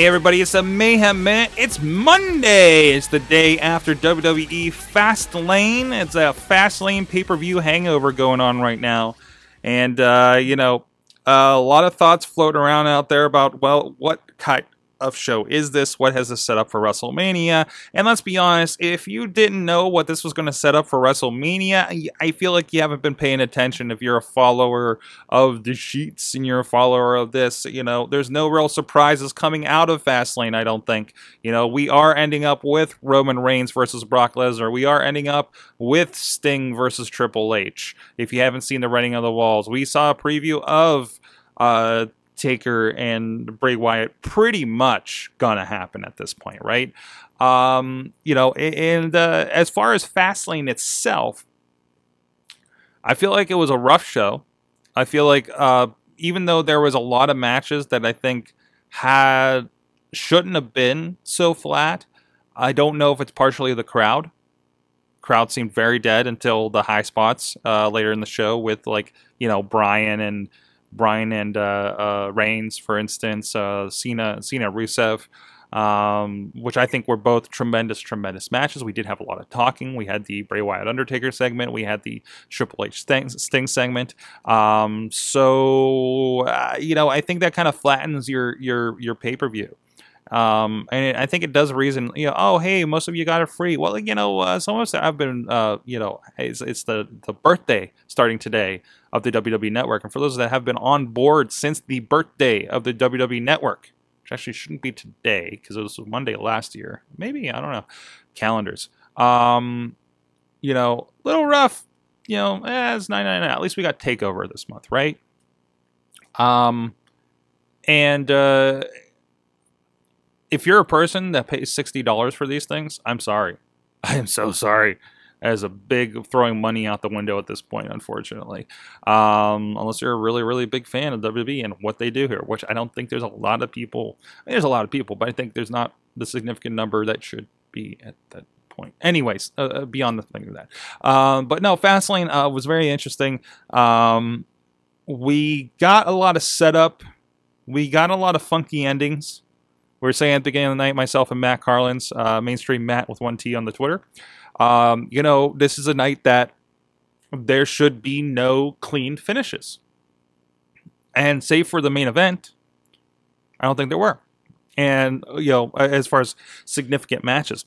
Hey everybody, it's a Mayhem Minute. It's Monday. It's the day after WWE Fastlane. It's a Fastlane pay-per-view hangover going on right now. And uh, you know, a lot of thoughts floating around out there about well, what kind of show is this? What has this set up for WrestleMania? And let's be honest, if you didn't know what this was going to set up for WrestleMania, I feel like you haven't been paying attention. If you're a follower of the sheets and you're a follower of this, you know, there's no real surprises coming out of Fastlane, I don't think. You know, we are ending up with Roman Reigns versus Brock Lesnar. We are ending up with Sting versus Triple H. If you haven't seen the writing on the walls, we saw a preview of uh, Taker and Bray Wyatt pretty much gonna happen at this point, right? Um, you know, and uh, as far as Fastlane itself, I feel like it was a rough show. I feel like uh, even though there was a lot of matches that I think had shouldn't have been so flat, I don't know if it's partially the crowd. Crowd seemed very dead until the high spots uh, later in the show with like you know Bryan and Bryan and uh, uh, Reigns, for instance, uh, Cena, Cena Rusev, um, which I think were both tremendous, tremendous matches. We did have a lot of talking. We had the Bray Wyatt Undertaker segment. We had the Triple H Sting, Sting segment. Um, so uh, you know, I think that kind of flattens your your your pay per view. Um, and I think it does reason, you know, oh, hey, most of you got it free. Well, you know, uh, some of us have been, uh, you know, it's, it's the, the birthday starting today of the WWE Network. And for those that have been on board since the birthday of the WWE Network, which actually shouldn't be today because it was Monday last year. Maybe, I don't know, calendars. Um, you know, little rough, you know, eh, it's 999. At least we got TakeOver this month, right? Um, and, uh, if you're a person that pays sixty dollars for these things, I'm sorry. I am so sorry. As a big throwing money out the window at this point, unfortunately. Um, unless you're a really, really big fan of WWE and what they do here, which I don't think there's a lot of people. I mean, there's a lot of people, but I think there's not the significant number that should be at that point. Anyways, uh, uh beyond the thing of that. Um, but no, Fastlane uh, was very interesting. Um, we got a lot of setup. We got a lot of funky endings. We were saying at the beginning of the night, myself and Matt Carlins, uh, mainstream Matt with one T on the Twitter. Um, you know, this is a night that there should be no clean finishes. And save for the main event, I don't think there were. And, you know, as far as significant matches.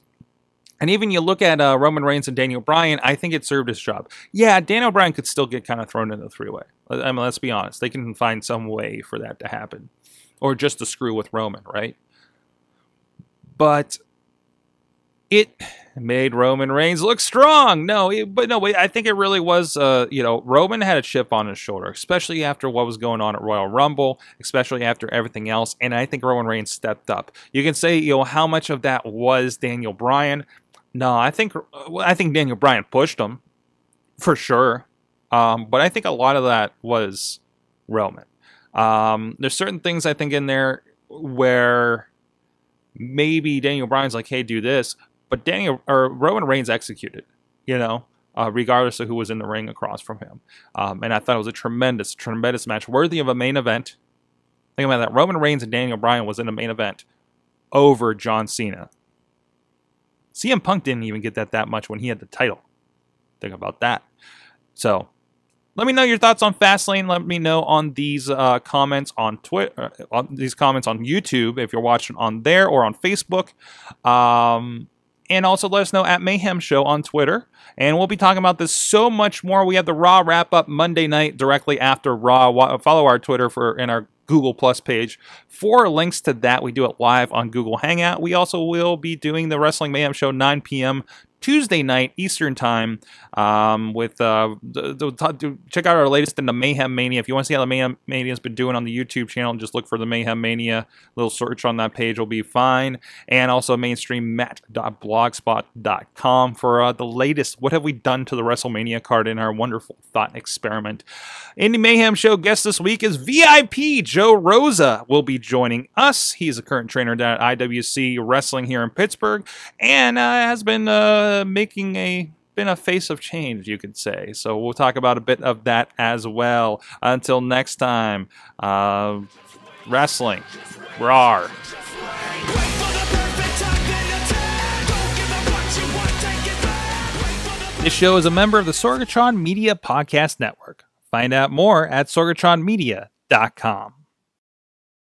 And even you look at uh, Roman Reigns and Daniel Bryan, I think it served its job. Yeah, Daniel Bryan could still get kind of thrown into the three way. I mean, let's be honest. They can find some way for that to happen. Or just to screw with Roman, right? But it made Roman Reigns look strong. No, it, but no, I think it really was. Uh, you know, Roman had a chip on his shoulder, especially after what was going on at Royal Rumble, especially after everything else. And I think Roman Reigns stepped up. You can say, you know, how much of that was Daniel Bryan? No, I think I think Daniel Bryan pushed him for sure. Um, but I think a lot of that was Roman. Um, there's certain things I think in there where maybe Daniel Bryan's like, hey, do this, but Daniel or Roman Reigns executed, you know, uh, regardless of who was in the ring across from him. Um, and I thought it was a tremendous, tremendous match, worthy of a main event. Think about that. Roman Reigns and Daniel Bryan was in a main event over John Cena. CM Punk didn't even get that that much when he had the title. Think about that. So let me know your thoughts on Fastlane. Let me know on these uh, comments on Twitter, uh, on these comments on YouTube if you're watching on there or on Facebook. Um, and also let us know at Mayhem Show on Twitter. And we'll be talking about this so much more. We have the Raw wrap up Monday night directly after Raw. Follow our Twitter for and our Google Plus page for links to that. We do it live on Google Hangout. We also will be doing the Wrestling Mayhem Show 9 p.m. Tuesday night Eastern time. Um, with uh, the, the, check out our latest in the Mayhem Mania. If you want to see how the Mayhem Mania has been doing on the YouTube channel, just look for the Mayhem Mania. little search on that page will be fine. And also mainstreammat.blogspot.com for uh, the latest. What have we done to the WrestleMania card in our wonderful thought experiment? Indie Mayhem Show guest this week is VIP Joe So rosa. Will be joining us. He's a current trainer down at IWC Wrestling here in Pittsburgh, and uh, has been uh, making a been a face of change, you could say. So we'll talk about a bit of that as well. Until next time, uh, wrestling, roar. This show is a member of the Sorgatron Media Podcast Network. Find out more at sorgatronmedia.com.